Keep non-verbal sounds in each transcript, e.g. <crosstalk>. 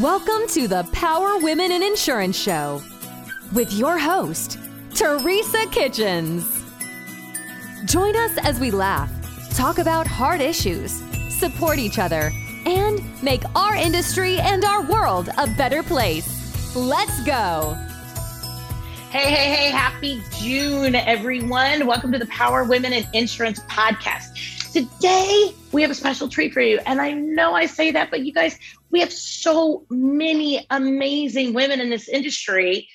Welcome to the Power Women in Insurance Show with your host, Teresa Kitchens. Join us as we laugh, talk about hard issues, support each other, and make our industry and our world a better place. Let's go. Hey, hey, hey, happy June, everyone. Welcome to the Power Women in Insurance podcast. Today, we have a special treat for you. And I know I say that, but you guys, we have so many amazing women in this industry.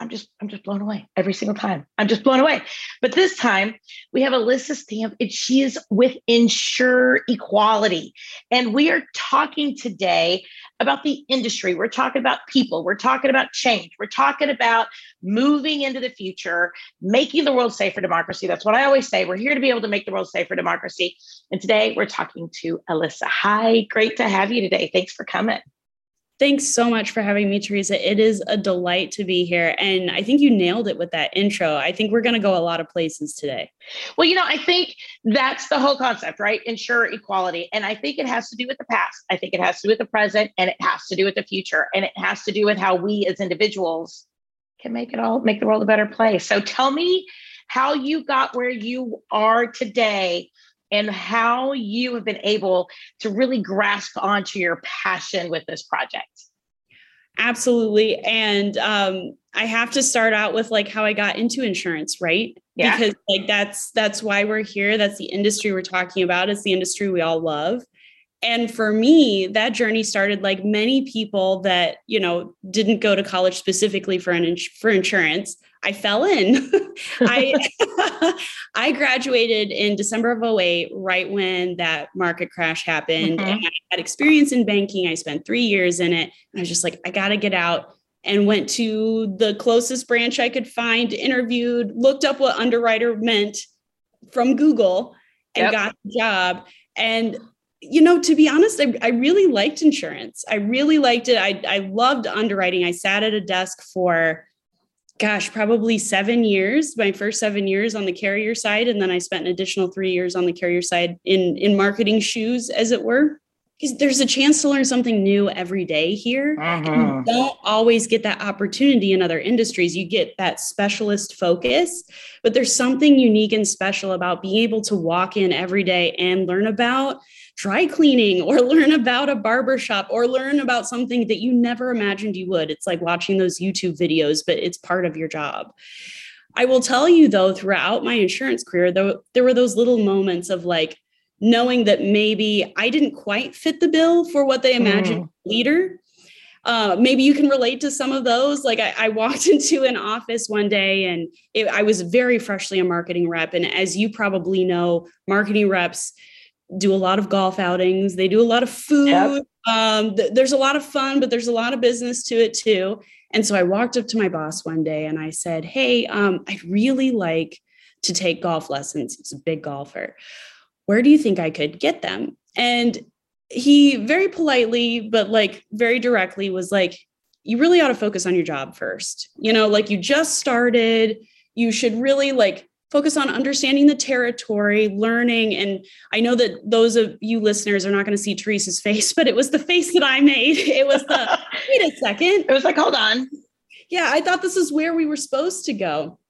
I'm just, I'm just blown away every single time. I'm just blown away. But this time we have Alyssa Stamp, and she is with Insure Equality. And we are talking today about the industry. We're talking about people. We're talking about change. We're talking about moving into the future, making the world safe for democracy. That's what I always say. We're here to be able to make the world safe for democracy. And today we're talking to Alyssa. Hi, great to have you today. Thanks for coming. Thanks so much for having me, Teresa. It is a delight to be here. And I think you nailed it with that intro. I think we're going to go a lot of places today. Well, you know, I think that's the whole concept, right? Insure equality. And I think it has to do with the past. I think it has to do with the present and it has to do with the future. And it has to do with how we as individuals can make it all, make the world a better place. So tell me how you got where you are today and how you have been able to really grasp onto your passion with this project. Absolutely. And um, I have to start out with like how I got into insurance, right? Yeah. Because like that's that's why we're here. That's the industry we're talking about. It's the industry we all love. And for me, that journey started like many people that, you know, didn't go to college specifically for an for insurance. I fell in. <laughs> I <laughs> I graduated in December of 08, right when that market crash happened. Mm-hmm. And I had experience in banking. I spent three years in it. And I was just like, I gotta get out. And went to the closest branch I could find, interviewed, looked up what underwriter meant from Google and yep. got the job. And you know, to be honest, I, I, really liked insurance. I really liked it. I, I loved underwriting. I sat at a desk for gosh, probably seven years, my first seven years on the carrier side. And then I spent an additional three years on the carrier side in, in marketing shoes, as it were. Because there's a chance to learn something new every day here. Uh-huh. you don't always get that opportunity in other industries. You get that specialist focus, but there's something unique and special about being able to walk in every day and learn about dry cleaning or <laughs> learn about a barber shop or learn about something that you never imagined you would. It's like watching those YouTube videos, but it's part of your job. I will tell you though, throughout my insurance career, though, there were those little moments of like knowing that maybe I didn't quite fit the bill for what they imagined mm. leader. Uh, maybe you can relate to some of those. Like I, I walked <laughs> into an office one day and it, I was very freshly a marketing rep. And as you probably know, marketing reps do a lot of golf outings. They do a lot of food. Yep. Um, th- there's a lot of fun, but there's a lot of business to it too. And so I walked up to my boss one day and I said, Hey, um, I'd really like to take golf lessons. He's a big golfer. Where do you think I could get them? And he very politely, but like very directly was like, You really ought to focus on your job first. You know, like you just started, you should really like focus on understanding the territory, learning. And I know that those of you listeners are not going to see Teresa's face, but it was the face that I made. It was the, <laughs> wait a second. It was like, hold on. Yeah, I thought this is where we were supposed to go.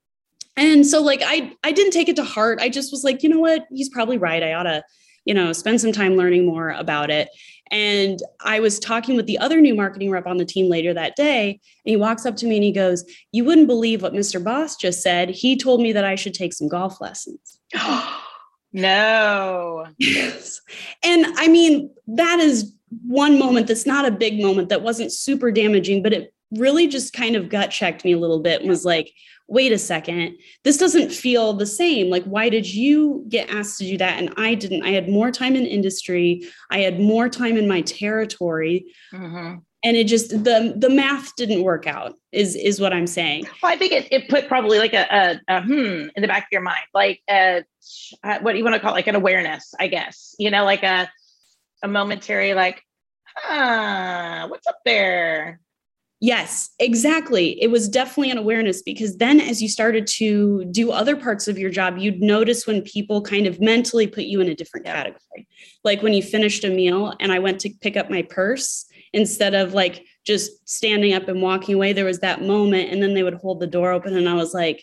And so like I I didn't take it to heart. I just was like, you know what? He's probably right. I ought to, you know, spend some time learning more about it. And I was talking with the other new marketing rep on the team later that day. And he walks up to me and he goes, You wouldn't believe what Mr. Boss just said. He told me that I should take some golf lessons. <gasps> no. <laughs> Yes. And I mean, that is one moment that's not a big moment that wasn't super damaging, but it really just kind of gut checked me a little bit and was like, wait a second, this doesn't feel the same. Like, why did you get asked to do that? And I didn't. I had more time in industry, I had more time in my territory. Mm-hmm. And it just the the math didn't work out, is is what I'm saying. Well, I think it, it put probably like a, a, a hmm in the back of your mind, like a, what do you want to call it? like an awareness, I guess. You know, like a a momentary like, ah, what's up there? Yes, exactly. It was definitely an awareness because then as you started to do other parts of your job, you'd notice when people kind of mentally put you in a different category. Like when you finished a meal and I went to pick up my purse instead of like just standing up and walking away there was that moment and then they would hold the door open and i was like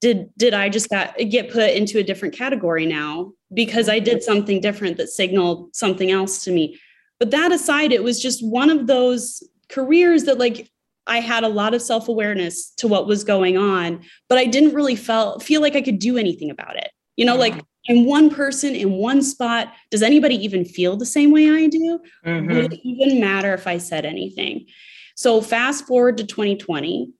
did did i just got get put into a different category now because i did something different that signaled something else to me but that aside it was just one of those careers that like I had a lot of self-awareness to what was going on, but I didn't really felt feel like I could do anything about it. You know, like in one person in one spot, does anybody even feel the same way I do? Mm-hmm. Would it even matter if I said anything? So fast forward to 2020.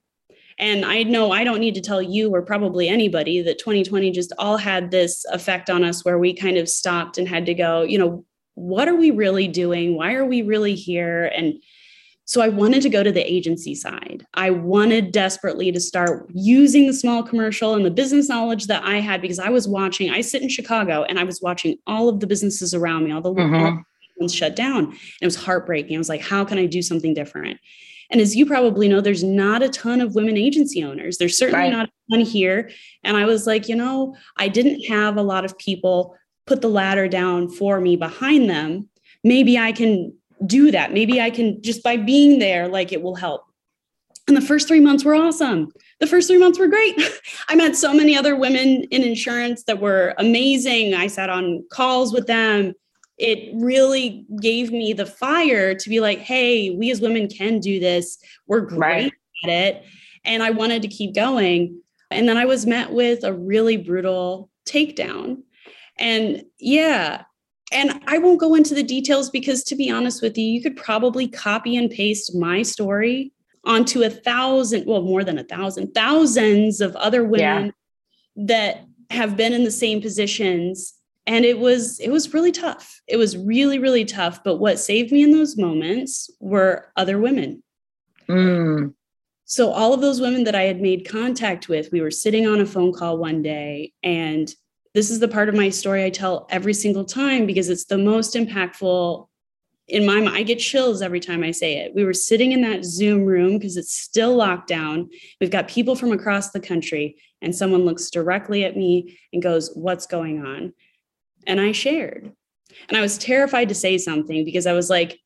And I know I don't need to tell you or probably anybody that 2020 just all had this effect on us where we kind of stopped and had to go, you know, what are we really doing? Why are we really here? And so I wanted to go to the agency side. I wanted desperately to start using the small commercial and the business knowledge that I had because I was watching, I sit in Chicago and I was watching all of the businesses around me, all the mm-hmm. ones shut down. And it was heartbreaking. I was like, how can I do something different? And as you probably know, there's not a ton of women agency owners. There's certainly right. not a ton here. And I was like, you know, I didn't have a lot of people put the ladder down for me behind them. Maybe I can do that. Maybe I can just by being there, like it will help. And the first three months were awesome. The first three months were great. <laughs> I met so many other women in insurance that were amazing. I sat on calls with them. It really gave me the fire to be like, hey, we as women can do this. We're great right. at it. And I wanted to keep going. And then I was met with a really brutal takedown. And yeah, and I won't go into the details because, to be honest with you, you could probably copy and paste my story onto a thousand, well, more than a thousand, thousands of other women yeah. that have been in the same positions. And it was, it was really tough. It was really, really tough. But what saved me in those moments were other women. Mm. So all of those women that I had made contact with, we were sitting on a phone call one day and this is the part of my story I tell every single time because it's the most impactful in my mind. I get chills every time I say it. We were sitting in that Zoom room because it's still locked down. We've got people from across the country, and someone looks directly at me and goes, What's going on? And I shared. And I was terrified to say something because I was like,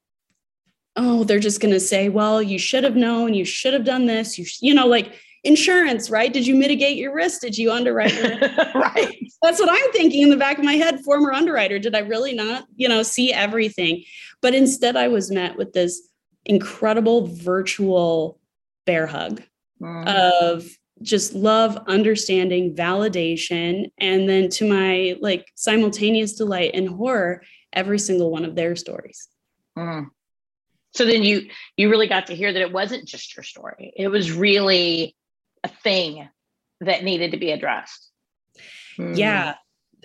Oh, they're just going to say, Well, you should have known, you should have done this. You, you know, like insurance, right? Did you mitigate your risk? Did you underwrite? <laughs> right. That's what I'm thinking in the back of my head. Former underwriter, did I really not, you know, see everything? But instead, I was met with this incredible virtual bear hug mm. of just love, understanding, validation, and then to my like simultaneous delight and horror, every single one of their stories. Mm. So then you you really got to hear that it wasn't just your story. It was really a thing that needed to be addressed. Yeah.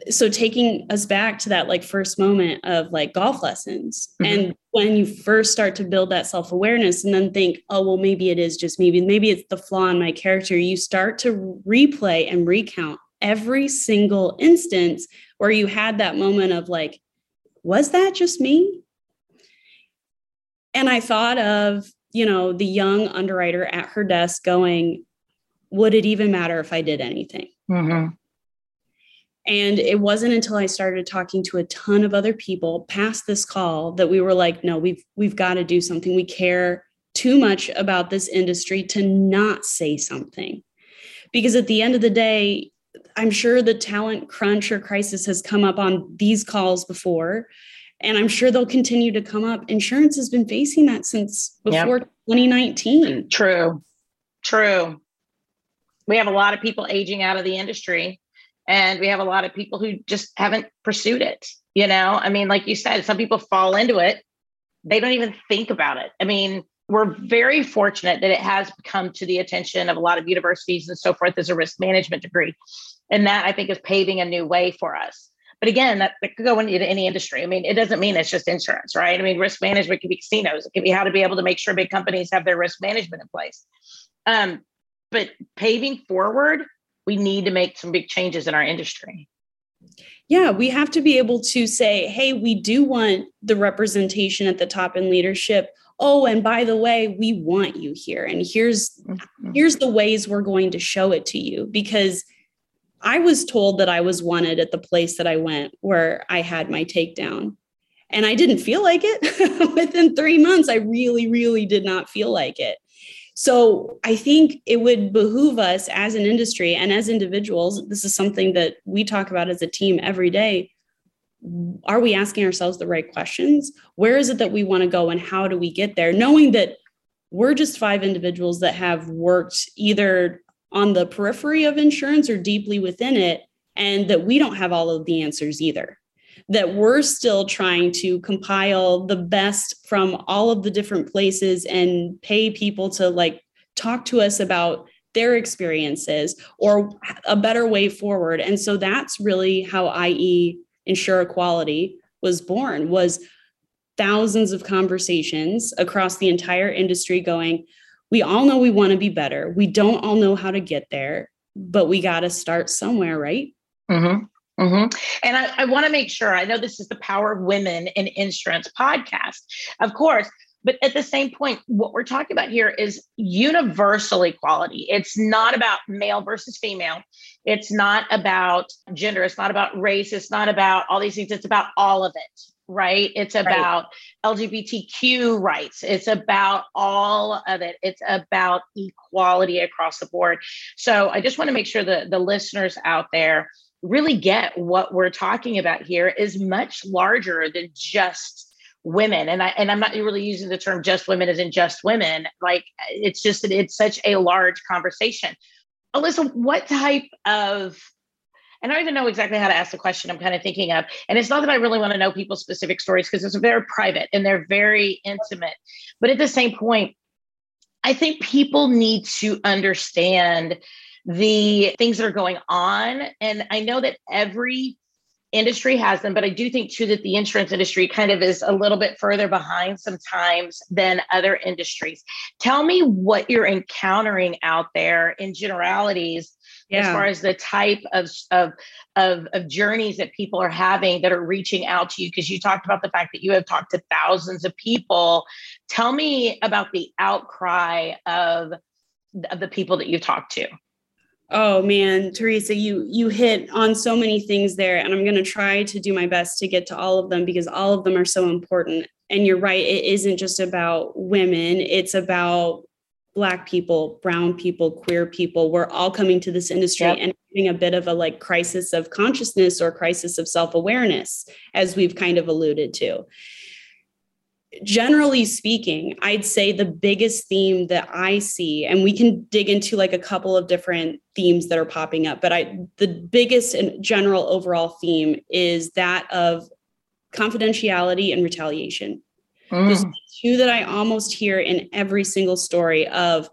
So taking us back to that like first moment of like golf lessons mm-hmm. and when you first start to build that self-awareness and then think, oh well maybe it is just maybe maybe it's the flaw in my character, you start to replay and recount every single instance where you had that moment of like was that just me? And I thought of, you know, the young underwriter at her desk going, would it even matter if I did anything? Mm-hmm. And it wasn't until I started talking to a ton of other people past this call that we were like, no, we've we've got to do something. We care too much about this industry to not say something. Because at the end of the day, I'm sure the talent crunch or crisis has come up on these calls before. And I'm sure they'll continue to come up. Insurance has been facing that since before yep. 2019. True. True we have a lot of people aging out of the industry and we have a lot of people who just haven't pursued it you know? I mean like you said some people fall into it. They don't even think about it. I mean we're very fortunate that it has come to the attention of a lot of universities and so forth as a risk management degree and that i think is paving a new way for us. But again that, that could go into any industry. I mean it doesn't mean it's just insurance right? I mean risk management could be casinos. It could be how to be able to make sure big companies have their risk management in place. Um, but paving forward, we need to make some big changes in our industry. Yeah, we have to be able to say, hey, we do want the representation at the top in leadership. Oh, and by the way, we want you here. And here's mm-hmm. here's the ways we're going to show it to you because I was told that I was wanted at the place that I went where I had my takedown. And I didn't feel like it. <laughs> Within three months, I really, really did not feel like it. So I think it would behoove us as an industry and as individuals. This is something that we talk about as a team every day. Are we asking ourselves the right questions? Where is it that we want to go and how do we get there? Knowing that we're just five individuals that have worked either on the periphery of insurance or deeply within it, and that we don't have all of the answers either that we're still trying to compile the best from all of the different places and pay people to like talk to us about their experiences or a better way forward. And so that's really how ie Insure equality was born was thousands of conversations across the entire industry going we all know we want to be better. We don't all know how to get there but we got to start somewhere right? Mm-hmm. Mm-hmm. And I, I want to make sure I know this is the Power of Women in Insurance podcast, of course, but at the same point, what we're talking about here is universal equality. It's not about male versus female. It's not about gender. It's not about race. It's not about all these things. It's about all of it, right? It's about right. LGBTQ rights. It's about all of it. It's about equality across the board. So I just want to make sure that the listeners out there really get what we're talking about here is much larger than just women and i and i'm not really using the term just women as in just women like it's just that it's such a large conversation alyssa what type of and I don't even know exactly how to ask the question I'm kind of thinking of. And it's not that I really want to know people's specific stories because it's very private and they're very intimate. But at the same point, I think people need to understand the things that are going on. And I know that every industry has them, but I do think too that the insurance industry kind of is a little bit further behind sometimes than other industries. Tell me what you're encountering out there in generalities yeah. as far as the type of, of, of, of journeys that people are having that are reaching out to you. Because you talked about the fact that you have talked to thousands of people. Tell me about the outcry of, of the people that you've talked to. Oh man, Teresa, you you hit on so many things there and I'm going to try to do my best to get to all of them because all of them are so important. And you're right, it isn't just about women, it's about black people, brown people, queer people. We're all coming to this industry yep. and having a bit of a like crisis of consciousness or crisis of self-awareness as we've kind of alluded to generally speaking, I'd say the biggest theme that I see, and we can dig into like a couple of different themes that are popping up, but I the biggest and general overall theme is that of confidentiality and retaliation. Mm. There's two that I almost hear in every single story of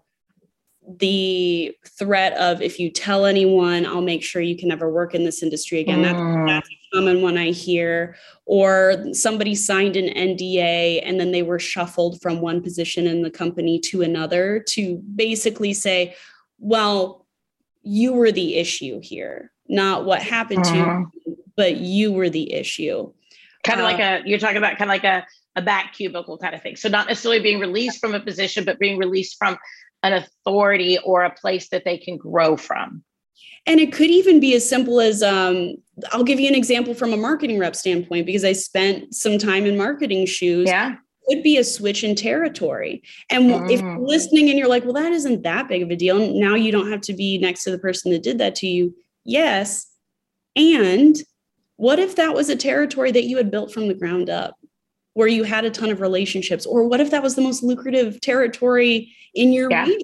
the threat of if you tell anyone, I'll make sure you can never work in this industry again. Mm. That's, that's common one I hear. Or somebody signed an NDA and then they were shuffled from one position in the company to another to basically say, well, you were the issue here, not what happened mm. to you, but you were the issue. Kind of uh, like a, you're talking about kind of like a, a back cubicle kind of thing. So not necessarily being released from a position, but being released from an authority or a place that they can grow from. And it could even be as simple as um, I'll give you an example from a marketing rep standpoint because I spent some time in marketing shoes. Yeah. Could be a switch in territory. And mm. if you're listening and you're like, well, that isn't that big of a deal. Now you don't have to be next to the person that did that to you. Yes. And what if that was a territory that you had built from the ground up? where you had a ton of relationships or what if that was the most lucrative territory in your yeah. region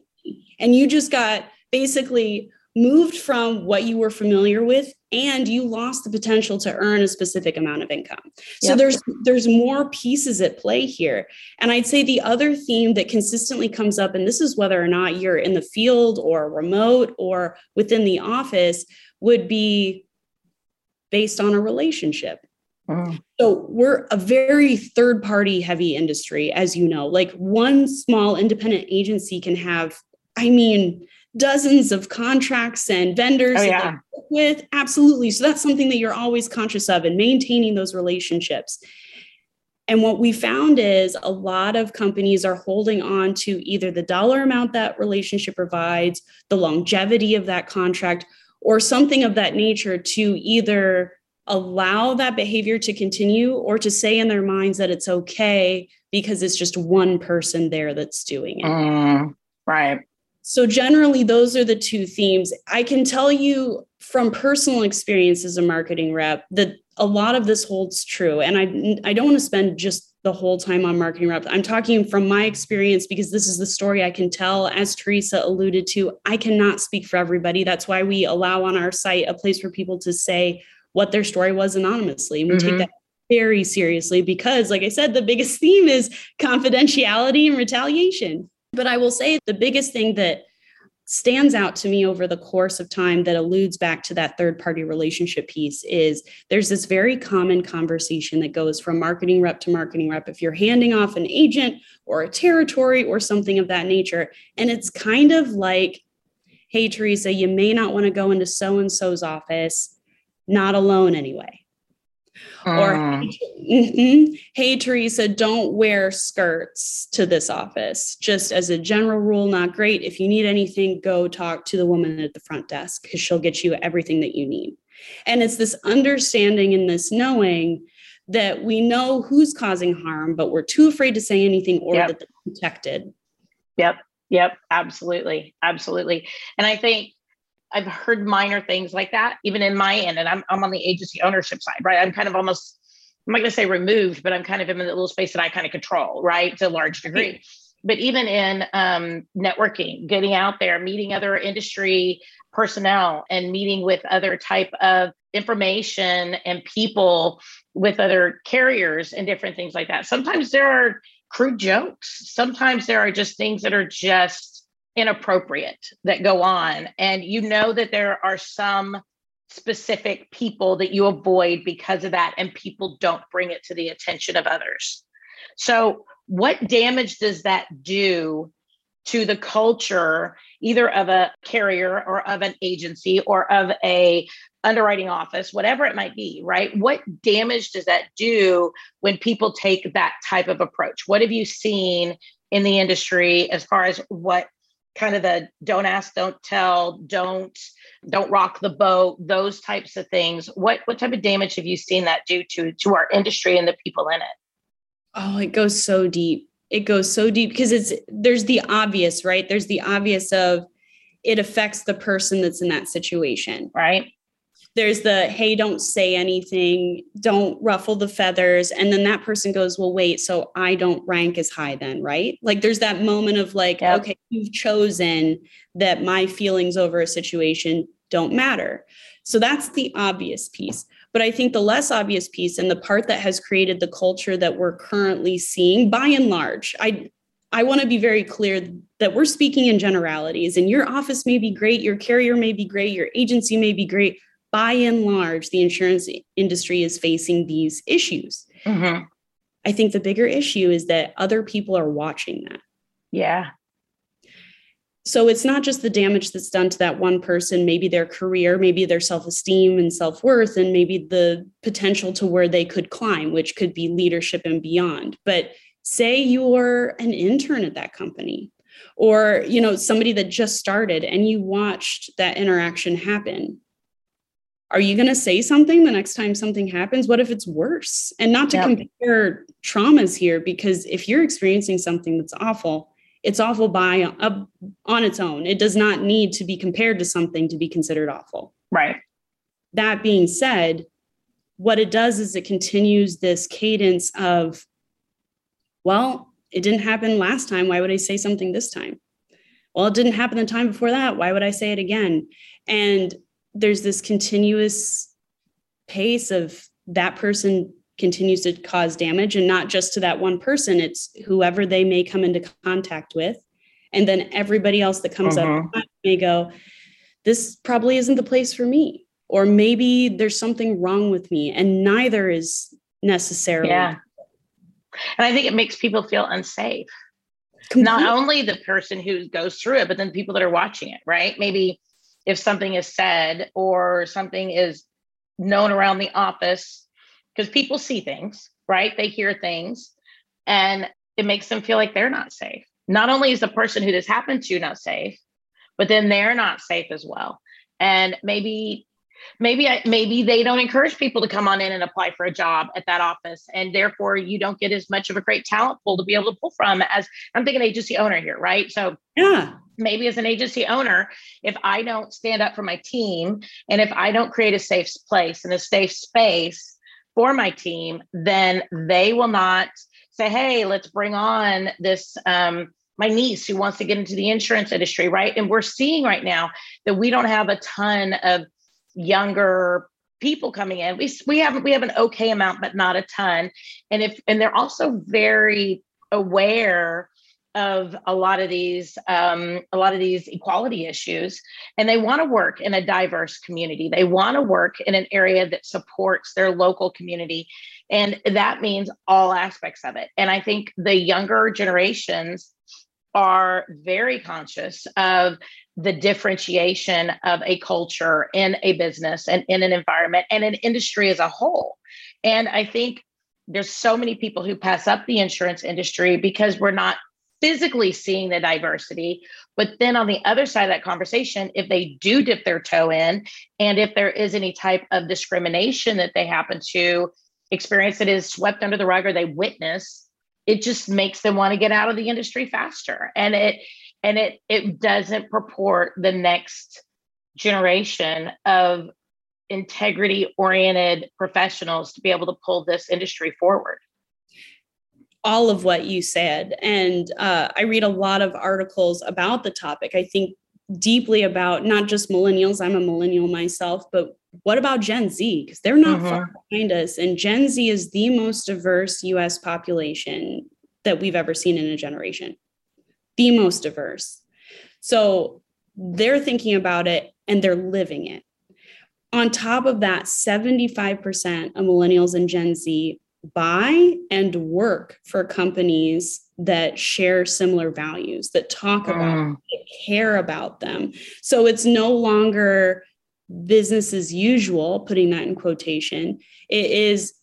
and you just got basically moved from what you were familiar with and you lost the potential to earn a specific amount of income. So yep. there's there's more pieces at play here. And I'd say the other theme that consistently comes up and this is whether or not you're in the field or remote or within the office would be based on a relationship. Mm. So we're a very third party heavy industry, as you know. Like one small independent agency can have, I mean, dozens of contracts and vendors oh, yeah. with. Absolutely. So that's something that you're always conscious of and maintaining those relationships. And what we found is a lot of companies are holding on to either the dollar amount that relationship provides, the longevity of that contract, or something of that nature to either allow that behavior to continue or to say in their minds that it's okay because it's just one person there that's doing it. Mm, right. So, generally, those are the two themes. I can tell you from personal experience as a marketing rep that a lot of this holds true. And I, I don't want to spend just the whole time on marketing rep. I'm talking from my experience because this is the story I can tell. As Teresa alluded to, I cannot speak for everybody. That's why we allow on our site a place for people to say what their story was anonymously. And we mm-hmm. take that very seriously because, like I said, the biggest theme is confidentiality and retaliation. But I will say the biggest thing that stands out to me over the course of time that alludes back to that third party relationship piece is there's this very common conversation that goes from marketing rep to marketing rep. If you're handing off an agent or a territory or something of that nature and it's kind of like hey teresa you may not want to go into so and so's office not alone anyway or, <laughs> mm-hmm, hey, Teresa, don't wear skirts to this office. Just as a general rule, not great. If you need anything, go talk to the woman at the front desk because she'll get you everything that you need. And it's this understanding and this knowing that we know who's causing harm, but we're too afraid to say anything or yep. that they're protected. Yep. Yep. Absolutely. Absolutely. And I think I've heard minor things like that, even in my end. And I'm, I'm on the agency ownership side, right? I'm kind of almost, I'm not going to say removed, but I'm kind of in the little space that I kind of control, right? To a large degree. But even in um, networking, getting out there, meeting other industry personnel and meeting with other type of information and people with other carriers and different things like that. Sometimes there are crude jokes. Sometimes there are just things that are just inappropriate that go on. And you know that there are some specific people that you avoid because of that and people don't bring it to the attention of others. So what damage does that do to the culture either of a carrier or of an agency or of a underwriting office whatever it might be right? What damage does that do when people take that type of approach? What have you seen in the industry as far as what kind of the don't ask don't tell don't don't rock the boat those types of things. What what type of damage have you seen that do to to our industry and the people in it? Oh it goes so deep. It goes so deep because it's there's the obvious right? There's the obvious of it affects the person that's in that situation. Right there's the hey don't say anything. Don't ruffle the feathers. And then that person goes well wait so i don't rank as high then right? Like there's that moment of like yep. okay you've chosen that my feelings over a situation don't matter. So that's the obvious piece. But i think the less obvious piece and the part that has created the culture that we're currently seeing by and large i I want to be very clear that we're speaking in generalities, and your office may be great, your carrier may be great, your agency may be great, by and large, the insurance industry is facing these issues. Mm-hmm. I think the bigger issue is that other people are watching that. Yeah. So it's not just the damage that's done to that one person, maybe their career, maybe their self esteem and self worth, and maybe the potential to where they could climb, which could be leadership and beyond. But say you're an intern at that company or you know somebody that just started and you watched that interaction happen are you going to say something the next time something happens? What if it's worse? And not to yep. compare traumas here because if you're experiencing something that's awful it's awful by uh, on its own. It does not need to be compared to something to be considered awful. Right. That being said what it does is it continues this cadence of well it didn't happen last time. Why would i say something this time? Well it didn't happen the time before that. Why would i say it again? And there's this continuous pace of that person continues to cause damage and not just to that one person it's whoever they may come into contact with and then everybody else that comes uh-huh. up may go this probably isn't the place for me or maybe there's something wrong with me and neither is necessarily yeah and i think it makes people feel unsafe Completely. not only the person who goes through it but then people that are watching it right maybe if something is said or something is known around the office because people see things, right? They hear things and it makes them feel like they're not safe. Not only is the person who this happened to not safe, but then they're not safe as well. And maybe maybe I, maybe they don't encourage people to come on in and apply for a job at that office and therefore you don't get as much of a great talent pool to be able to pull from as i'm thinking agency owner here right so yeah maybe as an agency owner if i don't stand up for my team and if i don't create a safe place and a safe space for my team then they will not say hey let's bring on this um, my niece who wants to get into the insurance industry, right? And we're seeing right now that we don't have a ton of younger people coming in. We we have we have an okay amount, but not a ton. And if and they're also very aware of a lot of these um, a lot of these equality issues and they want to work in a diverse community they want to work in an area that supports their local community and that means all aspects of it and i think the younger generations are very conscious of the differentiation of a culture in a business and in an environment and an industry as a whole. And I think there's so many people who pass up the insurance industry because we're not physically seeing the diversity. But then on the other side of that conversation, if they do dip their toe in, and if there is any type of discrimination that they happen to experience that is swept under the rug or they witness, it just makes them want to get out of the industry faster and it and it it doesn't purport the next generation of integrity oriented professionals to be able to pull this industry forward. All of what you said and uh, i read a lot of articles about the topic. I think deeply about not just millennials i'm a millennial myself but what about Gen Z? Because they're not far mm-hmm. behind us. And Gen Z is the most diverse US population that we've ever seen in a generation, the most diverse. So they're thinking about it and they're living it. On top of that, 75% of millennials and Gen Z buy and work for companies that share similar values, that talk about, mm. that care about them. So it's no longer business as usual, putting that in quotation, it is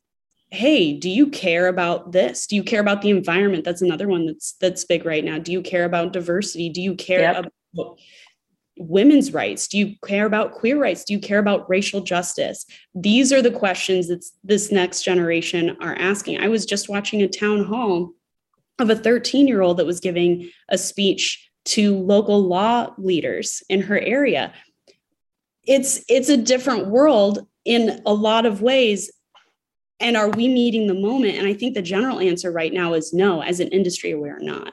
hey do you care about this do you care about the environment that's another one that's that's big right now do you care about diversity do you care yep. about women's rights? Do you care about queer rights? Do you care about racial justice? These are the questions that this next generation are asking. I was just watching a town hall of a 13 year old that was giving a speech to local law leaders in her area. It's it's a different world in a lot of ways. And are we meeting the moment? And i think the general answer right now is no as an industry we're not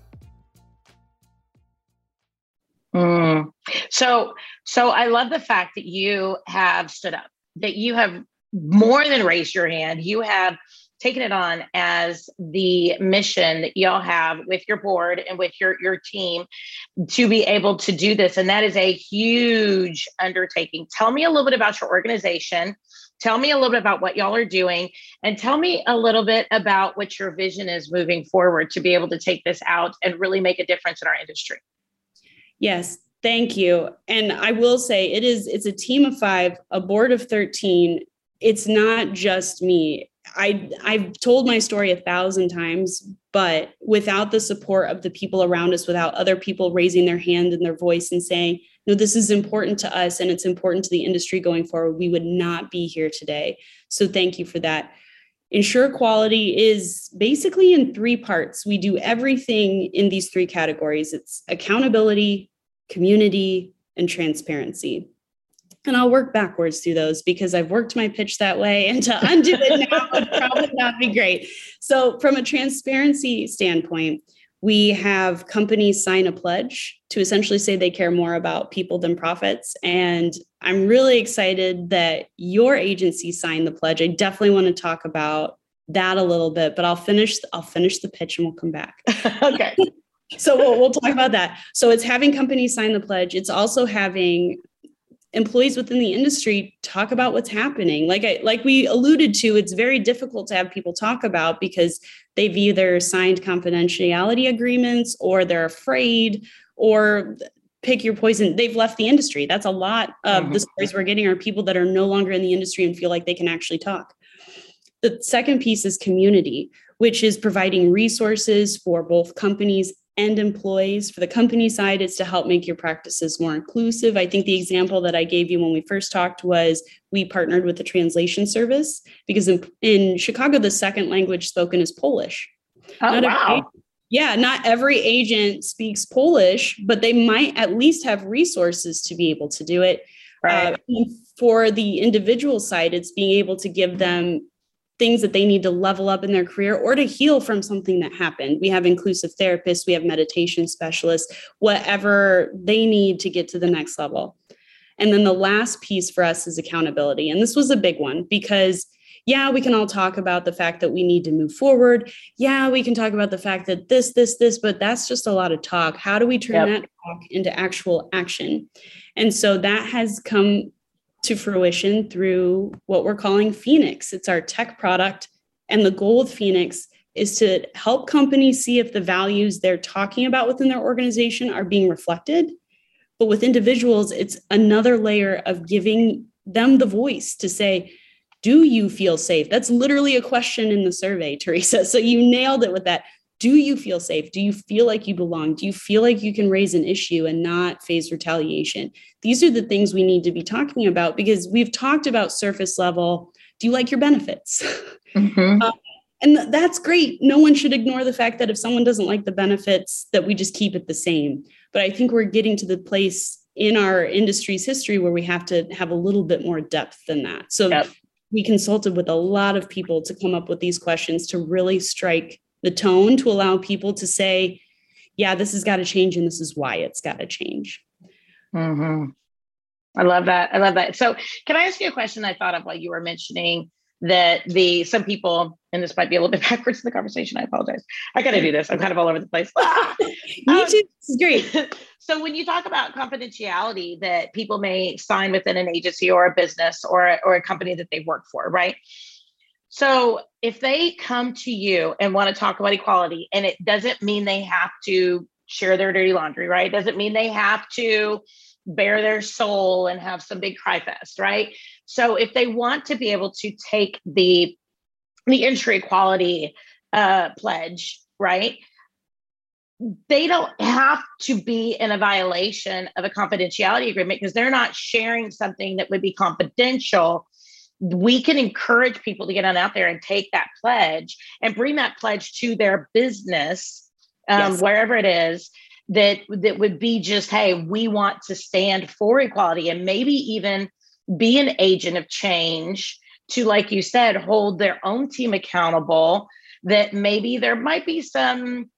Mm. So, so I love the fact that you have stood up, that you have more than raised your hand. You have taken it on as the mission that y'all have with your board and with your your team to be able to do this. And that is a huge undertaking. Tell me a little bit about your organization. Tell me a little bit about what y'all are doing. And tell me a little bit about what your vision is moving forward to be able to take this out and really make a difference in our industry yes thank you and i will say it is it's a team of 5 a board of 13 it's not just me I I've told my story a thousand times, but without the support of the people around us, without other people raising their hand and their voice and saying, "No, this is important to us and it's important to the industry going forward," we would not be here today. So thank you for that. Insure Equality is basically in three parts. We do everything in these three categories. It's accountability, community, and transparency and I'll work backwards through those because I've worked my pitch that way, <laughs> and to undo it now would probably not be great. So, from a transparency standpoint, we have companies sign a pledge to essentially say they care more about people than profits. And I'm really excited that your agency signed the pledge. I definitely want to talk about that a little bit, but I'll finish I'll finish the pitch and we'll come back. <laughs> okay. So we'll, we'll talk about that. So it's having companies sign the pledge. It's also having employees within the industry talk about what's happening. Like I like we alluded to, it's very difficult to have people talk about because they've either signed confidentiality agreements or they're afraid or pick your poison. They've left the industry. That's a lot of mm-hmm. the stories we're getting are people that are no longer in the industry and feel like they can actually talk. The second piece is community, which is providing resources for both companies and employees. For the company side, it's to help make your practices more inclusive. I think the example that I gave you when we first talked was we partnered with the translation service because in, in Chicago, the second language spoken is Polish. Oh, not wow. Every, yeah, not every agent speaks Polish, but they might at least have resources to be able to do it. Right. Uh, for the individual side, it's being able to give them things that they need to level up in their career or to heal from something that happened. We have inclusive therapists, we have meditation specialists, whatever they need to get to the next level. And then the last piece for us is accountability. And this was a big one because yeah, we can all talk about the fact that we need to move forward. Yeah, we can talk about the fact that this, this, this, but that's just a lot of talk. How do we turn yep. that talk into actual action? And so that has come to fruition through what we're calling Phoenix. It's our tech product. And the goal of Phoenix is to help companies see if the values they're talking about within their organization are being reflected. But with individuals, it's another layer of giving them the voice to say, do you feel safe? That's literally a question in the survey, <laughs> Teresa. So you nailed it with that. Do you feel safe? Do you feel like you belong? Do you feel like you can raise an issue and not face retaliation? These are the things we need to be talking about because we've talked about surface level. Do you like your benefits? <laughs> Mm-hmm. Um, and that's great. No one should ignore the fact that if someone doesn't like the benefits, that we just keep it the same. But I think we're getting to the place in our industry's history where we have to have a little bit more depth than that. So yep. we consulted with a lot of people to come up with these questions to really strike the tone to allow people to say, yeah, this has got to change and this is why it's got to change. Mm-hmm. I love that. I love that. So, can I ask you a question I thought of while you were mentioning that the some people, and this might be a little bit <laughs> backwards in the conversation. I apologize. I got to do this. I'm kind of all over the place. <laughs> Me um, too. Is great. <laughs> So, when you talk about confidentiality that people may sign within an agency or a business or or a company that they work for, right? So if they come to you and want to talk about equality, and it doesn't mean they have to share their dirty laundry, right? Doesn't mean they have to bare their soul and have some big cry fest, right? So if they want to be able to take the the entry equality uh, pledge, right? They don't have to be in a violation of a confidentiality agreement because they're not sharing something that would be confidential we can encourage people to get on out there and take that pledge and bring that pledge to their business um, yes. wherever it is that that would be just hey we want to stand for equality and maybe even be an agent of change to like you said hold their own team accountable that maybe there might be some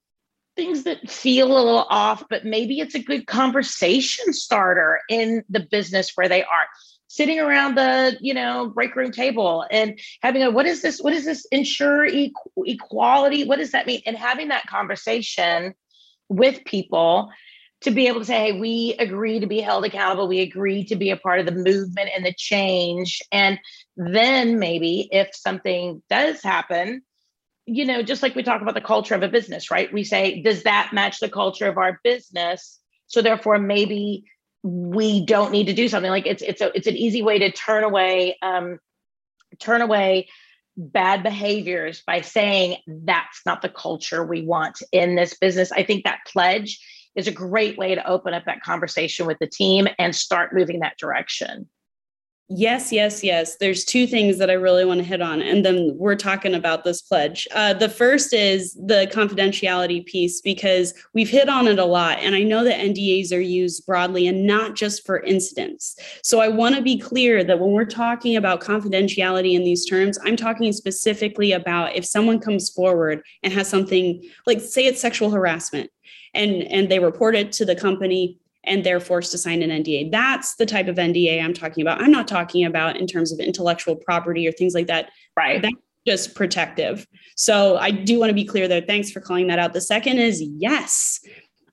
things that feel a little off but maybe it's a good conversation starter in the business where they are sitting around the you know break room table and having a what is this what is this insure e- equality? What does that mean? And having that conversation with people to be able to say hey we agree to be held accountable. We agree to be a part of the movement and the change. And then maybe if something does happen you know just like we talk about the culture of a business right? We say does that match the culture of our business? So therefore maybe we don't need to do something like it's it's a it's an easy way to turn away um, turn away bad behaviors by saying that's not the culture we want in this business. I think that pledge is a great way to open up that conversation with the team and start moving that direction. Yes, yes, yes. There's two things that I really want to hit on, and then we're talking about this pledge. Uh, the first is the confidentiality piece because we've hit on it a lot, and I know that NDAs are used broadly and not just for incidents. So I want to be clear that when we're talking about confidentiality in these terms, I'm talking specifically about if someone comes forward and has something like, say, it's sexual harassment, and and they report it to the company and they're forced to sign an NDA. That's the type of NDA I'm talking about. I'm not talking about in terms of intellectual property or things like that. Right. That, just protective. So I do want to be clear there. Thanks for calling that out. The second is yes.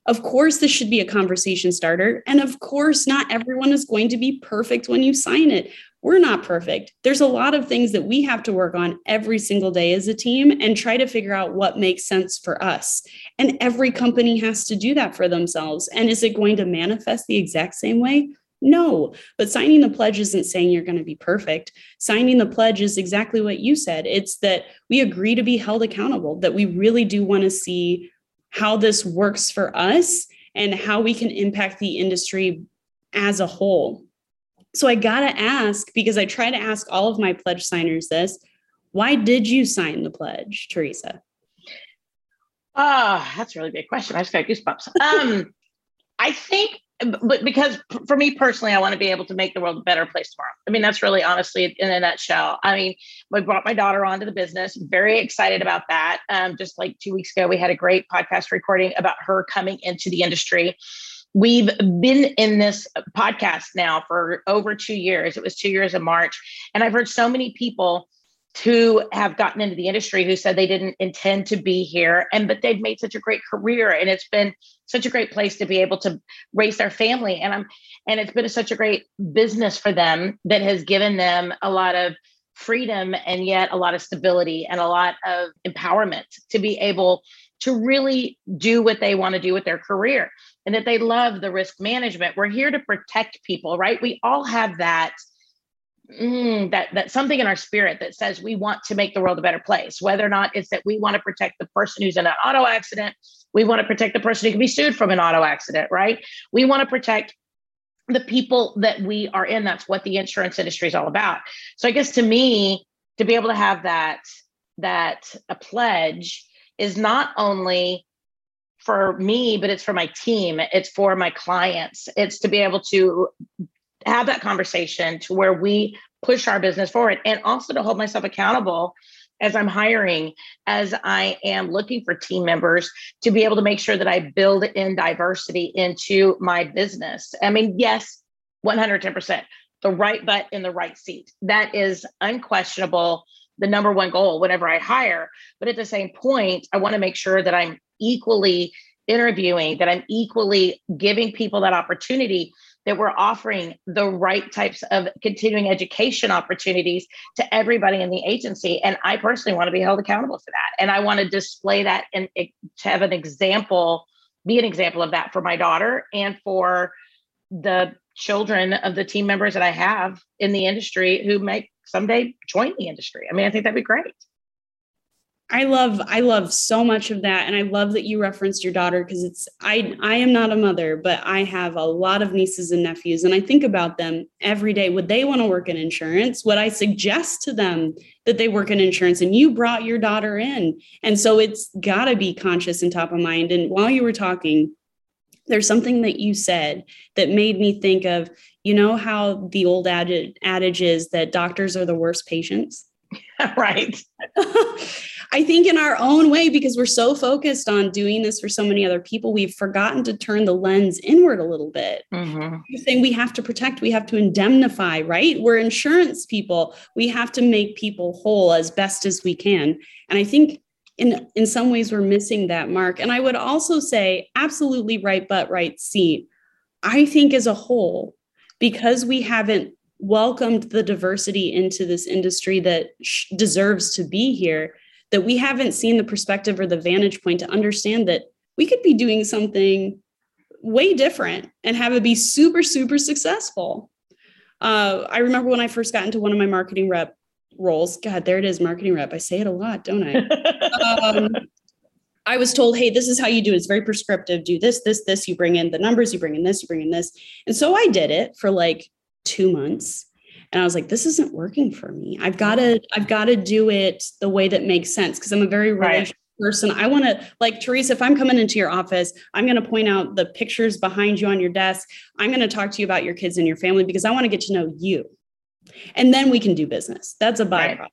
Of course, this should be a conversation starter. And of course, not everyone is going to be perfect when you sign it. We're not perfect. There's a lot of things that we have to work on every single day as a team and try to figure out what makes sense for us. And every company has to do that for themselves. And is it going to manifest the exact same way? No, but signing the pledge isn't saying you're going to be perfect. Signing the pledge is exactly what you said. It's that we agree to be held accountable, that we really do want to see how this works for us and how we can impact the industry as a whole. So I got to ask because I try to ask all of my pledge signers this why did you sign the pledge, Teresa? Ah, oh, that's a really big question. I just got goosebumps. Um, <laughs> I think but because for me personally, I want to be able to make the world a better place tomorrow. I mean, that's really honestly in a nutshell. I mean, we brought my daughter onto the business. Very excited about that. Um, just like two weeks ago, we had a great podcast recording about her coming into the industry. We've been in this podcast now for over two years. It was two years in March. And I've heard so many people who have gotten into the industry who said they didn't intend to be here and but they've made such a great career and it's been such a great place to be able to raise their family and i'm and it's been a, such a great business for them that has given them a lot of freedom and yet a lot of stability and a lot of empowerment to be able to really do what they want to do with their career and that they love the risk management. We're here to protect people right? We all have that mm, that that something in our spirit that says we want to make the world a better place. Whether or not it's that we want to protect the person who's in an auto accident we want to protect the person who can be sued from an auto accident right? We want to protect the people that we are in. That's what the insurance industry is all about. So i guess to me to be able to have that that a pledge is not only for me, but it's for my team. It's for my clients. It's to be able to have that conversation to where we push our business forward and also to hold myself accountable as I'm hiring, as I am looking for team members to be able to make sure that I build in diversity into my business. I mean, yes, 110%, the right butt in the right seat. That is unquestionable, the number one goal whenever I hire. But at the same point, I want to make sure that I'm equally interviewing, that I'm equally giving people that opportunity that we're offering the right types of continuing education opportunities to everybody in the agency. And I personally want to be held accountable for that. And I want to display that and to have an example, be an example of that for my daughter and for the children of the team members that I have in the industry who may someday join the industry. I mean, I think that'd be great. I love I love so much of that. And I love that you referenced your daughter because it's I I am not a mother but I have a lot of nieces and nephews. And I think about them every day. Would they want to work in insurance? Would I suggest to them that they work in insurance? And you brought your daughter in. And so it's got to be conscious and top of mind. And while you were talking there's something that you said that made me think of you know how the old adage, adage is that doctors are the worst patients? <laughs> Right <laughs> I think in our own way, because we're so focused on doing this for so many other people, we've forgotten to turn the lens inward a little bit. Mm-hmm. You're saying we have to protect, we have to indemnify, right? We're insurance people. We have to make people whole as best as we can. And I think in in some ways we're missing that mark. And I would also say absolutely right but right seat. I think as a whole, because we haven't welcomed the diversity into this industry that sh- deserves to be here that we haven't seen the perspective or the vantage point to understand that we could be doing something way different and have it be super, super successful. Uh, I remember when I first got into one of my marketing rep roles. God, there it is, marketing rep. I say it a lot, don't I? <laughs> um, I was told, hey, this is how you do it. It's very prescriptive. Do this, this, this. You bring in the numbers, you bring in this, you bring in this. And so I did it for like two months and i was like this isn't working for me i've got to i've got to do it the way that makes sense because i'm a very right. person i want to like teresa if i'm coming into your office i'm going to point out the pictures behind you on your desk i'm going to talk to you about your kids and your family because i want to get to know you and then we can do business that's a byproduct right.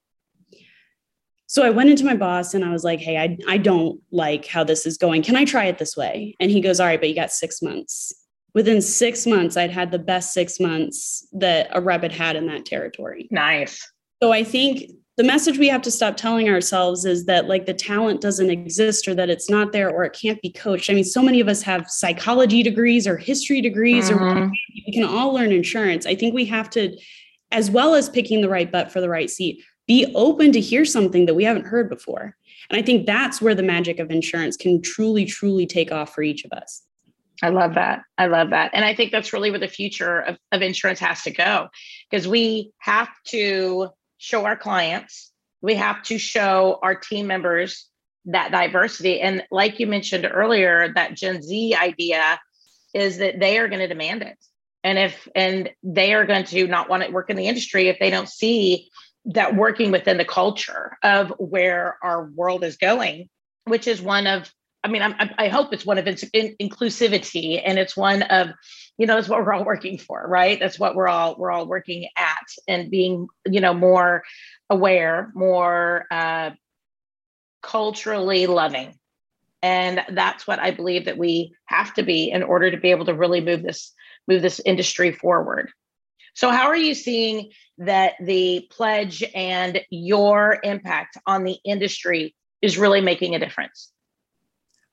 So I went into my boss and I was like, hey, I, I don't like how this is going. Can I try it this way? And he goes, all right, but you got six months within six months, I'd had the best six months that a rep had had in that territory. Nice. So I think the message we have to stop telling ourselves is that like the talent doesn't exist or that it's not there or it can't be coached. I mean, so many of us have psychology degrees or history degrees mm-hmm. or we can all learn insurance. I think we have to, as well as picking the right butt for the right seat, be open to hear something that we haven't heard before. And I think that's where the magic of insurance can truly, truly take off for each of us. I love that. I love that. And I think that's really where the future of, of insurance has to go because we have to show our clients, we have to show our team members that diversity. And like you mentioned earlier, that Gen Z idea is that they are going to demand it. And if and they are going to not want to work in the industry if they don't see that working within the culture of where our world is going, which is one of I mean, I'm, i hope it's one of its in, inclusivity, and it's one of, you know, that's what we're all working for, right? That's what we're all we're all working at, and being, you know, more aware, more uh, culturally loving, and that's what I believe that we have to be in order to be able to really move this move this industry forward. So, how are you seeing that the pledge and your impact on the industry is really making a difference?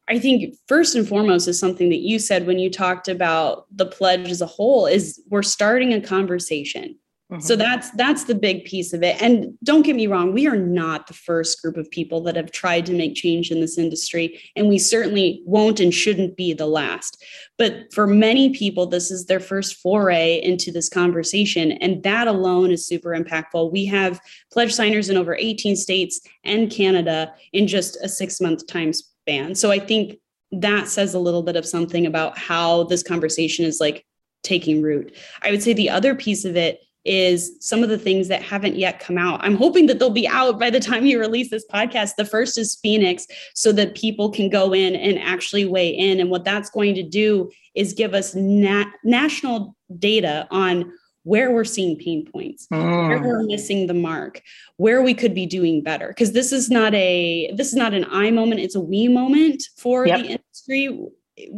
I think first and foremost is something that you said when you talked about the pledge as a whole is we're starting a conversation. Mm-hmm. So that's that's the big piece of it. And don't get me wrong, we are not the first group of people that have tried to make change in this industry and we certainly won't and shouldn't be the last. But for many people this is their first foray into this conversation and that alone is super impactful. We have pledge signers in over 18 states and Canada in just a 6-month time span. So I think that says a little bit of something about how this conversation is like taking root. I would say the other piece of it is some of the things that haven't yet come out. I'm hoping that they'll be out by the time you release this podcast. The first is Phoenix, so that people can go in and actually weigh in. And what that's going to do is give us nat- national data on where we're seeing pain points, mm. where we're missing the mark, where we could be doing better. Because this is not a this is not an I moment; it's a we moment for yep. the industry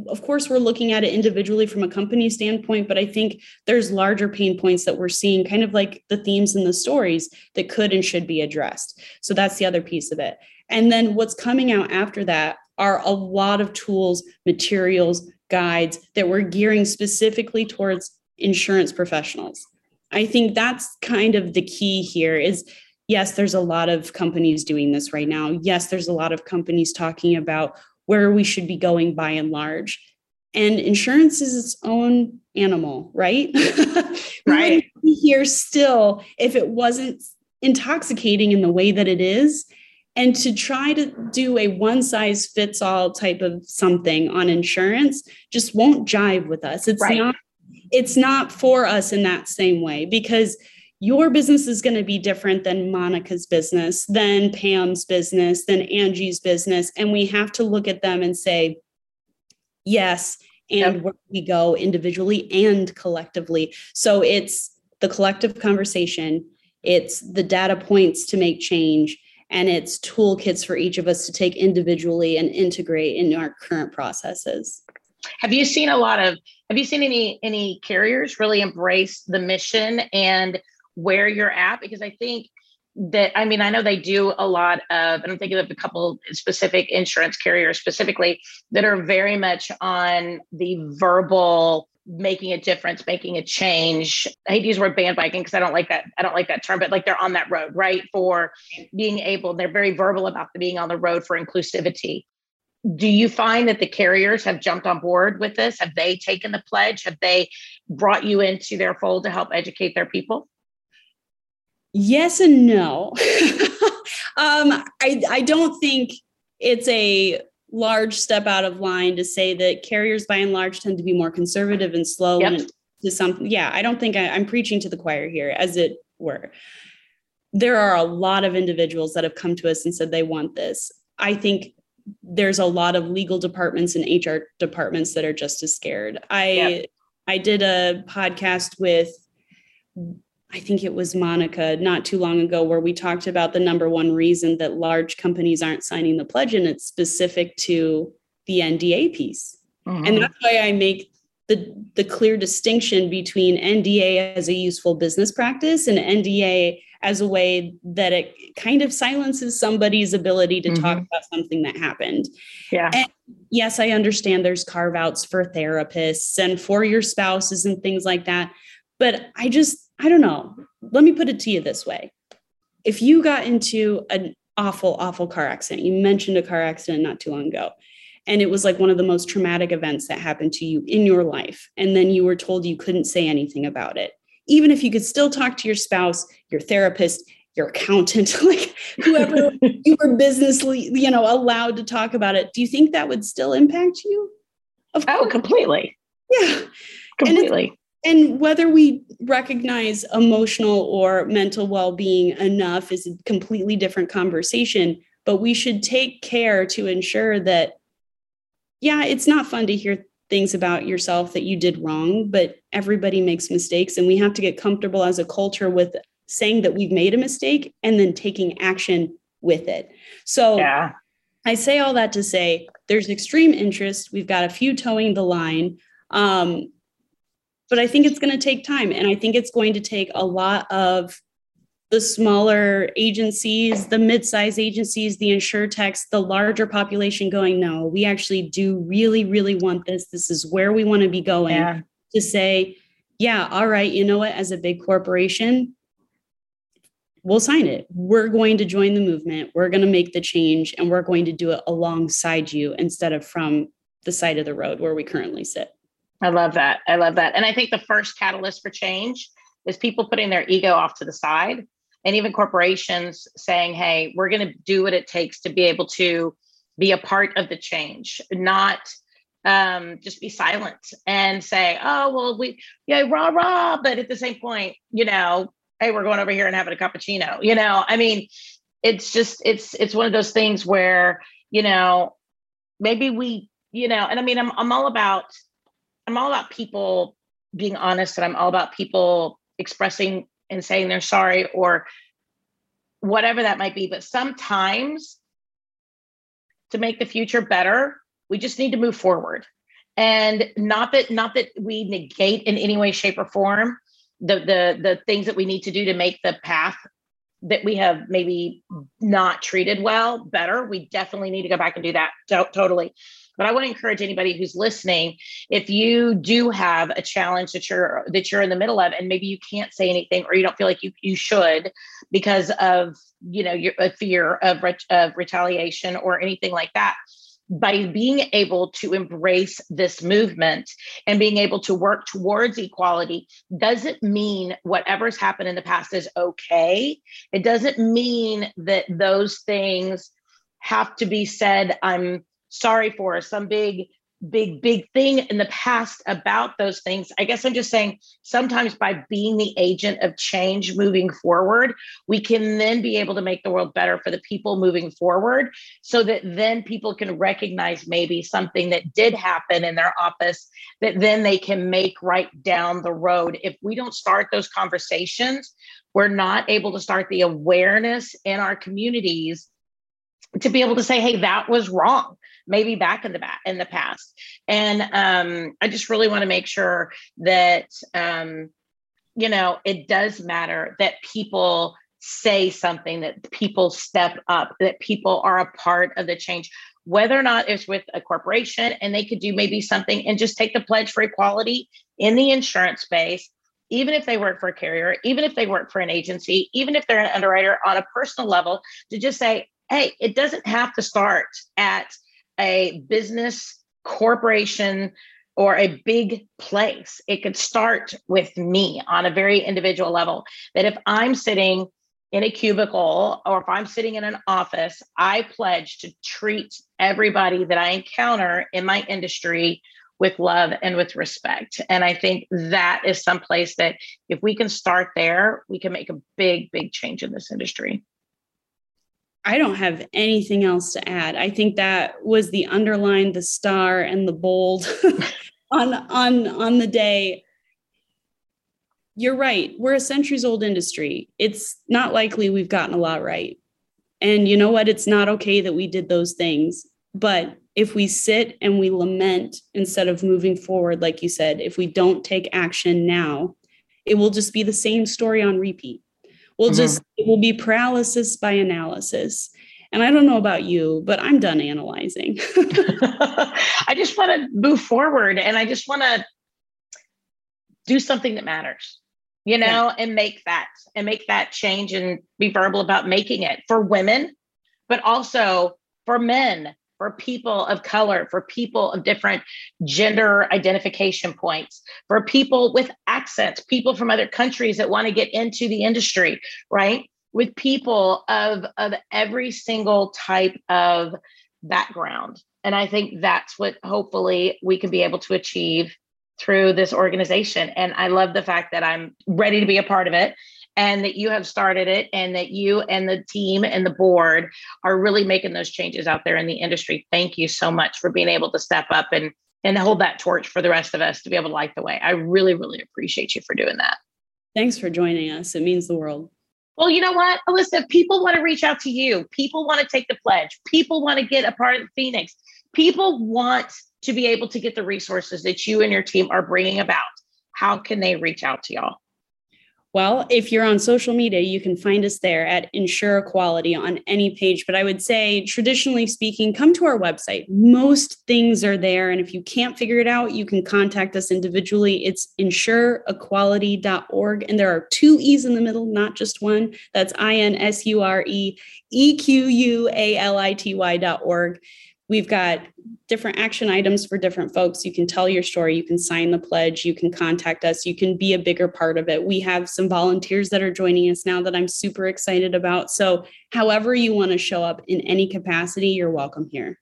of course we're looking at it individually from a company standpoint but i think there's larger pain points that we're seeing kind of like the themes in the stories that could and should be addressed so that's the other piece of it and then what's coming out after that are a lot of tools materials guides that we're gearing specifically towards insurance professionals i think that's kind of the key here is yes there's a lot of companies doing this right now yes there's a lot of companies talking about where we should be going by and large. And insurance is its own animal, right? <laughs> right. here still if it wasn't intoxicating in the way that it is. And to try to do a one size fits all type of something on insurance just won't jive with us. It's right. not it's not for us in that same way because your business is going to be different than Monica's business, than Pam's business, than Angie's business. And we have to look at them and say, yes, and yep. where we go individually and collectively. So it's the collective conversation, it's the data points to make change, and it's toolkits for each of us to take individually and integrate in our current processes. Have you seen a lot of have you seen any any carriers really embrace the mission and where you're at because I think that I mean I know they do a lot of and I'm thinking of a couple specific insurance carriers specifically that are very much on the verbal making a difference, making a change. I hate to use the word bandwagon because I don't like that. I don't like that term, but like they're on that road, right? For being able, they're very verbal about being on the road for inclusivity. Do you find that the carriers have jumped on board with this? Have they taken the pledge? Have they brought you into their fold to help educate their people? Yes and no. <laughs> um, I, I don't think it's a large step out of line to say that carriers by and large tend to be more conservative and slow yep. to something. Yeah, I don't think I, I'm preaching to the choir here, as it were. There are a lot of individuals that have come to us and said they want this. I think there's a lot of legal departments and HR departments that are just as scared. I yep. I did a podcast with I think it was Monica not too long ago where we talked about the number one reason that large companies aren't signing the pledge and it's specific to the NDA piece. Mm-hmm. And that's why I make the the clear distinction between NDA as a useful business practice and NDA as a way that it kind of silences somebody's ability to mm-hmm. talk about something that happened. Yeah. And yes, I understand there's carve outs for therapists and for your spouses and things like that. But I just, I don't know. Let me put it to you this way. If you got into an awful, awful car accident, you mentioned a car accident not too long ago, and it was like one of the most traumatic events that happened to you in your life, and then you were told you couldn't say anything about it even if you could still talk to your spouse, your therapist, your accountant, <laughs> like whoever <laughs> you were businessly, you know, allowed to talk about it, do you think that would still impact you? Of oh, completely. Yeah. Completely. And, and whether we recognize emotional or mental well-being enough is a completely different conversation, but we should take care to ensure that yeah, it's not fun to hear things about yourself that you did wrong, but everybody makes mistakes. And we have to get comfortable as a culture with saying that we've made a mistake and then taking action with it. So yeah. I say all that to say there's extreme interest. We've got a few toeing the line. Um, but I think it's going to take time. And I think it's going to take a lot of the smaller agencies, the mid-size agencies, the insurtechs, the larger population going, no, we actually do really, really want this. This is where we want to be going. Yeah. To say, yeah, all right, you know what, as a big corporation, we'll sign it. We're going to join the movement. We're going to make the change and we're going to do it alongside you instead of from the side of the road where we currently sit. I love that. I love that. And I think the first catalyst for change is people putting their ego off to the side and even corporations saying, hey, we're going to do what it takes to be able to be a part of the change, not um, just be silent and say, oh, well, we, yeah, rah, rah. But at the same point, you know, hey, we're going over here and having a cappuccino. You know, I mean, it's just, it's, it's one of those things where, you know, maybe we, you know, and I mean, I'm, I'm all about, I'm all about people being honest and I'm all about people expressing and saying they're sorry or whatever that might be. But sometimes to make the future better, we just need to move forward. And not that not that we negate in any way, shape, or form the the the things that we need to do to make the path that we have maybe not treated well better. We definitely need to go back and do that. To- totally. But I want to encourage anybody who's listening, if you do have a challenge that you're that you're in the middle of, and maybe you can't say anything or you don't feel like you you should because of you know your a fear of of retaliation or anything like that by being able to embrace this movement and being able to work towards equality doesn't mean whatever's happened in the past is okay. It doesn't mean that those things have to be said, I'm sorry for some big big big thing in the past about those things. I guess i'm just saying sometimes by being the agent of change moving forward we can then be able to make the world better for the people moving forward so that then people can recognize maybe something that did happen in their office that then they can make right down the road. If we don't start those conversations we're not able to start the awareness in our communities to be able to say hey that was wrong maybe back in the back in the past. And um, I just really want to make sure that um, you know it does matter that people say something, that people step up, that people are a part of the change. Whether or not it's with a corporation and they could do maybe something and just take the pledge for equality in the insurance space, even if they work for a carrier, even if they work for an agency, even if they're an underwriter on a personal level, to just say, hey, it doesn't have to start at a business corporation or a big place. It could start with me on a very individual level. That if I'm sitting in a cubicle or if I'm sitting in an office, I pledge to treat everybody that I encounter in my industry with love and with respect. And I think that is some place that if we can start there, we can make a big, big change in this industry. I don't have anything else to add. I think that was the underline, the star, and the bold <laughs> on on on the day. You're right. We're a centuries old industry. It's not likely we've gotten a lot right. And you know what? It's not okay that we did those things. But if we sit and we lament instead of moving forward, like you said, if we don't take action now, it will just be the same story on repeat We'll mm-hmm. just, it will be paralysis by analysis. And I don't know about you, but I'm done analyzing. <laughs> <laughs> I just want to move forward and I just want to do something that matters, you know, yeah. and make that and make that change and be verbal about making it for women, but also for men, for people of color, for people of different gender identification points, for people with accents, people from other countries that want to get into the industry, right? With people of, of every single type of background. And I think that's what hopefully we can be able to achieve through this organization. And I love the fact that I'm ready to be a part of it and that you have started it and that you and the team and the board are really making those changes out there in the industry. Thank you so much for being able to step up and and hold that torch for the rest of us to be able to light the way. I really, really appreciate you for doing that. Thanks for joining us. It means the world. Well, you know what, Alyssa, people want to reach out to you. People want to take the pledge. People want to get a part of Phoenix. People want to be able to get the resources that you and your team are bringing about. How can they reach out to y'all? Well, if you're on social media, you can find us there at Insure Equality on any page. But I would say, traditionally speaking, come to our website. Most things are there. And if you can't figure it out, you can contact us individually. It's insureequality.org. And there are two E's in the middle, not just one. That's I N S U R E E Q U A L I T Y.org. We've got different action items for different folks. You can tell your story, you can sign the pledge, you can contact us, you can be a bigger part of it. We have some volunteers that are joining us now that I'm super excited about. So, however, you want to show up in any capacity, you're welcome here.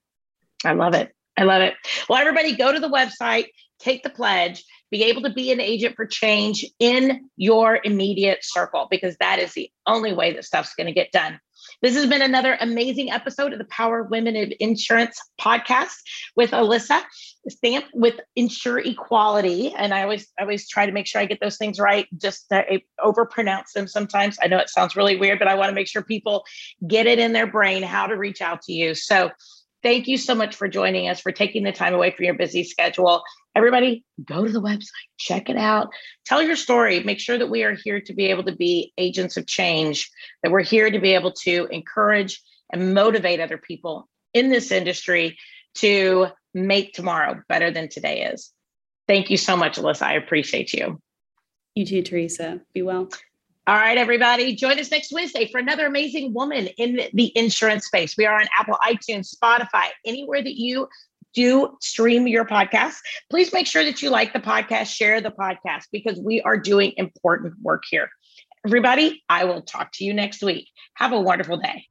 I love it. I love it. Well, everybody, go to the website, take the pledge, be able to be an agent for change in your immediate circle because that is the only way that stuff's going to get done. This has been another amazing episode of the Power Women of Insurance podcast with Alyssa, stamped with Insure Equality. And I always, I always try to make sure I get those things right. Just I overpronounce them sometimes. I know it sounds really weird, but I want to make sure people get it in their brain how to reach out to you. So thank you so much for joining us, for taking the time away from your busy schedule. Everybody go to the website check it out. Tell your story. Make sure that we are here to be able to be agents of change that we're here to be able to encourage and motivate other people in this industry to make tomorrow better than today is. Thank you so much alyssa. I appreciate you. You too teresa. Be well all right, everybody, join us next Wednesday for another amazing woman in the insurance space. We are on Apple, iTunes, Spotify, anywhere that you do stream your podcast, please make sure that you like the podcast, share the podcast, because we are doing important work here. Everybody, I will talk to you next week. Have a wonderful day.